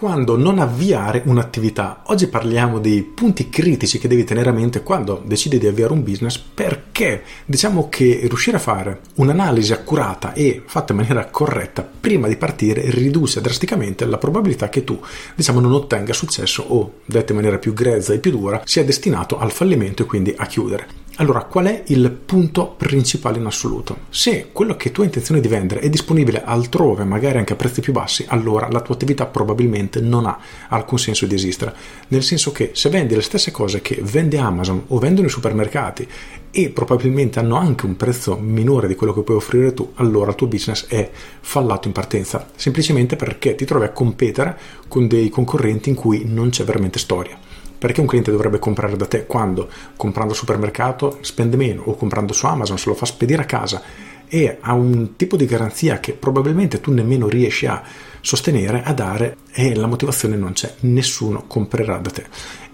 Quando non avviare un'attività. Oggi parliamo dei punti critici che devi tenere a mente quando decidi di avviare un business perché diciamo che riuscire a fare un'analisi accurata e fatta in maniera corretta prima di partire riduce drasticamente la probabilità che tu diciamo non ottenga successo o, detto in maniera più grezza e più dura, sia destinato al fallimento e quindi a chiudere. Allora, qual è il punto principale in assoluto? Se quello che tu hai intenzione di vendere è disponibile altrove, magari anche a prezzi più bassi, allora la tua attività probabilmente non ha alcun senso di esistere. Nel senso che se vendi le stesse cose che vende Amazon o vendono i supermercati e probabilmente hanno anche un prezzo minore di quello che puoi offrire tu, allora il tuo business è fallato in partenza, semplicemente perché ti trovi a competere con dei concorrenti in cui non c'è veramente storia. Perché un cliente dovrebbe comprare da te quando? Comprando al supermercato spende meno o comprando su Amazon se lo fa spedire a casa. E ha un tipo di garanzia che probabilmente tu nemmeno riesci a sostenere, a dare e la motivazione non c'è, nessuno comprerà da te.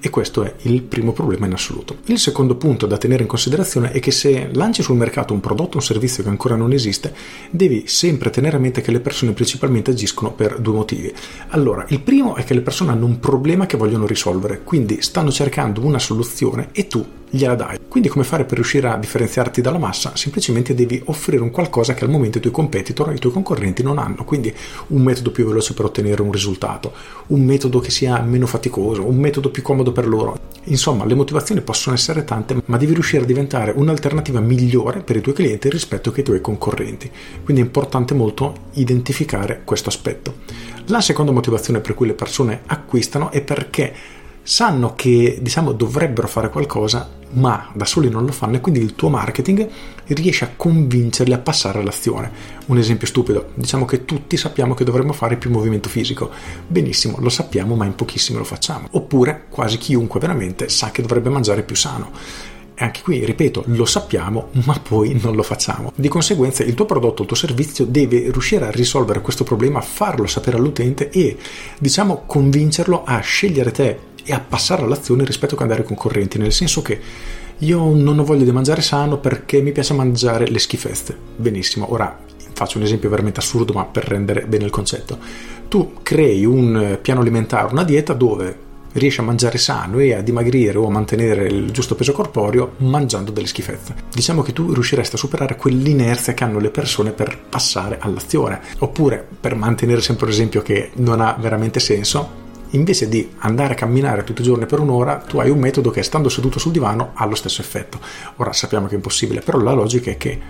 E questo è il primo problema in assoluto. Il secondo punto da tenere in considerazione è che se lanci sul mercato un prodotto o un servizio che ancora non esiste, devi sempre tenere a mente che le persone principalmente agiscono per due motivi. Allora, il primo è che le persone hanno un problema che vogliono risolvere, quindi stanno cercando una soluzione e tu gliela dai. Quindi come fare per riuscire a differenziarti dalla massa? Semplicemente devi offrire un qualcosa che al momento i tuoi competitor, i tuoi concorrenti non hanno, quindi un metodo più veloce per ottenere un risultato, un metodo che sia meno faticoso, un metodo più comodo per loro. Insomma, le motivazioni possono essere tante, ma devi riuscire a diventare un'alternativa migliore per i tuoi clienti rispetto ai tuoi concorrenti. Quindi è importante molto identificare questo aspetto. La seconda motivazione per cui le persone acquistano è perché sanno che diciamo dovrebbero fare qualcosa ma da soli non lo fanno e quindi il tuo marketing riesce a convincerli a passare all'azione. Un esempio stupido, diciamo che tutti sappiamo che dovremmo fare più movimento fisico. Benissimo, lo sappiamo ma in pochissimi lo facciamo. Oppure quasi chiunque veramente sa che dovrebbe mangiare più sano. E anche qui, ripeto, lo sappiamo, ma poi non lo facciamo. Di conseguenza il tuo prodotto, il tuo servizio deve riuscire a risolvere questo problema, farlo sapere all'utente e, diciamo, convincerlo a scegliere te e a passare all'azione rispetto che andare concorrenti, nel senso che io non ho voglia di mangiare sano perché mi piace mangiare le schifezze. Benissimo, ora faccio un esempio veramente assurdo ma per rendere bene il concetto. Tu crei un piano alimentare, una dieta dove riesci a mangiare sano e a dimagrire o a mantenere il giusto peso corporeo mangiando delle schifezze. Diciamo che tu riusciresti a superare quell'inerzia che hanno le persone per passare all'azione. Oppure, per mantenere sempre l'esempio che non ha veramente senso, invece di andare a camminare tutti i giorni per un'ora, tu hai un metodo che stando seduto sul divano ha lo stesso effetto. Ora sappiamo che è impossibile, però la logica è che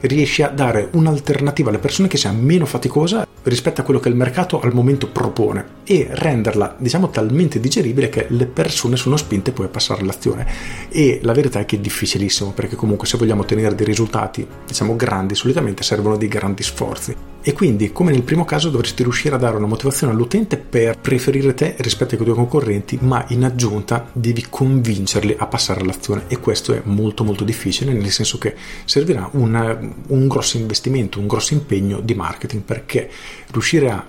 riesci a dare un'alternativa alle persone che sia meno faticosa rispetto a quello che il mercato al momento propone e renderla diciamo talmente digeribile che le persone sono spinte poi a passare all'azione. E la verità è che è difficilissimo perché comunque se vogliamo ottenere dei risultati diciamo grandi solitamente servono dei grandi sforzi. E quindi come nel primo caso dovresti riuscire a dare una motivazione all'utente per preferire te rispetto ai tuoi concorrenti ma in aggiunta devi convincerli a passare all'azione. E questo è molto molto difficile nel senso che servirà una, un grosso investimento un grosso impegno di marketing perché riuscire a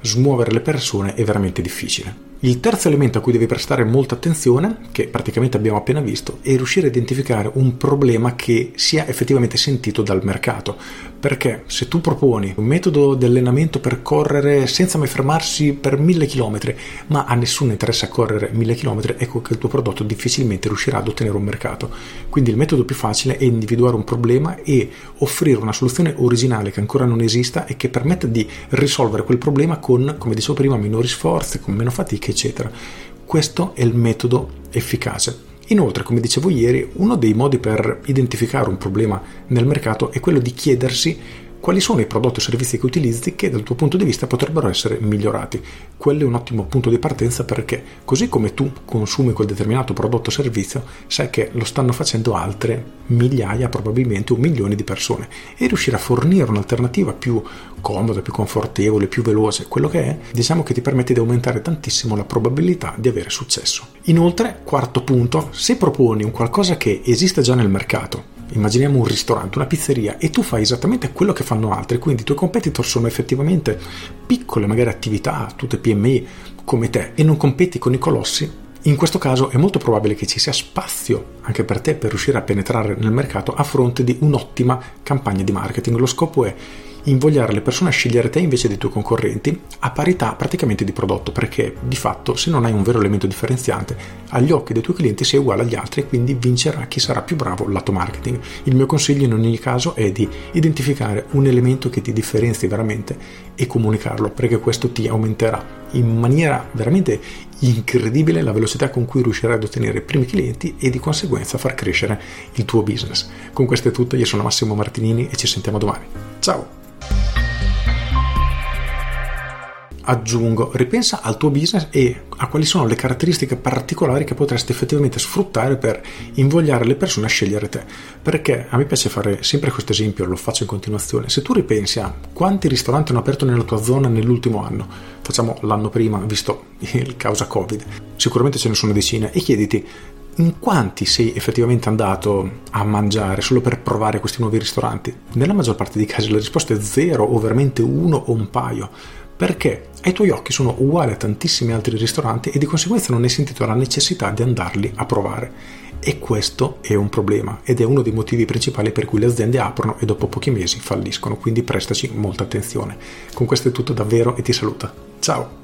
smuovere le persone è veramente difficile. Il terzo elemento a cui devi prestare molta attenzione, che praticamente abbiamo appena visto, è riuscire a identificare un problema che sia effettivamente sentito dal mercato. Perché se tu proponi un metodo di allenamento per correre senza mai fermarsi per mille chilometri, ma a nessuno interessa correre mille chilometri, ecco che il tuo prodotto difficilmente riuscirà ad ottenere un mercato. Quindi il metodo più facile è individuare un problema e offrire una soluzione originale che ancora non esista e che permetta di risolvere quel problema con, come dicevo prima, minori sforzi, con meno fatiche eccetera. Questo è il metodo efficace. Inoltre, come dicevo ieri, uno dei modi per identificare un problema nel mercato è quello di chiedersi quali sono i prodotti o servizi che utilizzi che dal tuo punto di vista potrebbero essere migliorati. Quello è un ottimo punto di partenza perché così come tu consumi quel determinato prodotto o servizio, sai che lo stanno facendo altre migliaia, probabilmente un milione di persone e riuscire a fornire un'alternativa più comoda, più confortevole, più veloce, quello che è, diciamo che ti permette di aumentare tantissimo la probabilità di avere successo. Inoltre, quarto punto, se proponi un qualcosa che esiste già nel mercato, immaginiamo un ristorante, una pizzeria e tu fai esattamente quello che fanno altri, quindi i tuoi competitor sono effettivamente piccole magari attività, tutte PMI come te e non competi con i colossi, In questo caso è molto probabile che ci sia spazio anche per te per riuscire a penetrare nel mercato a fronte di un'ottima campagna di marketing. Lo scopo è invogliare le persone a scegliere te invece dei tuoi concorrenti a parità praticamente di prodotto, perché di fatto se non hai un vero elemento differenziante, agli occhi dei tuoi clienti sei uguale agli altri e quindi vincerà chi sarà più bravo lato marketing. Il mio consiglio in ogni caso è di identificare un elemento che ti differenzi veramente e comunicarlo, perché questo ti aumenterà in maniera veramente incredibile la velocità con cui riuscirai ad ottenere i primi clienti e di conseguenza far crescere il tuo business. Con questo è tutto, io sono Massimo Martinini e ci sentiamo domani. Ciao! Aggiungo, ripensa al tuo business e a quali sono le caratteristiche particolari che potresti effettivamente sfruttare per invogliare le persone a scegliere te. Perché a me piace fare sempre questo esempio, lo faccio in continuazione. Se tu ripensi a quanti ristoranti hanno aperto nella tua zona nell'ultimo anno, facciamo l'anno prima, visto il causa Covid, sicuramente ce ne sono decine, e chiediti in quanti sei effettivamente andato a mangiare solo per provare questi nuovi ristoranti? Nella maggior parte dei casi la risposta è zero o veramente uno o un paio perché ai tuoi occhi sono uguali a tantissimi altri ristoranti e di conseguenza non hai sentito la necessità di andarli a provare. E questo è un problema ed è uno dei motivi principali per cui le aziende aprono e dopo pochi mesi falliscono, quindi prestaci molta attenzione. Con questo è tutto davvero e ti saluto. Ciao!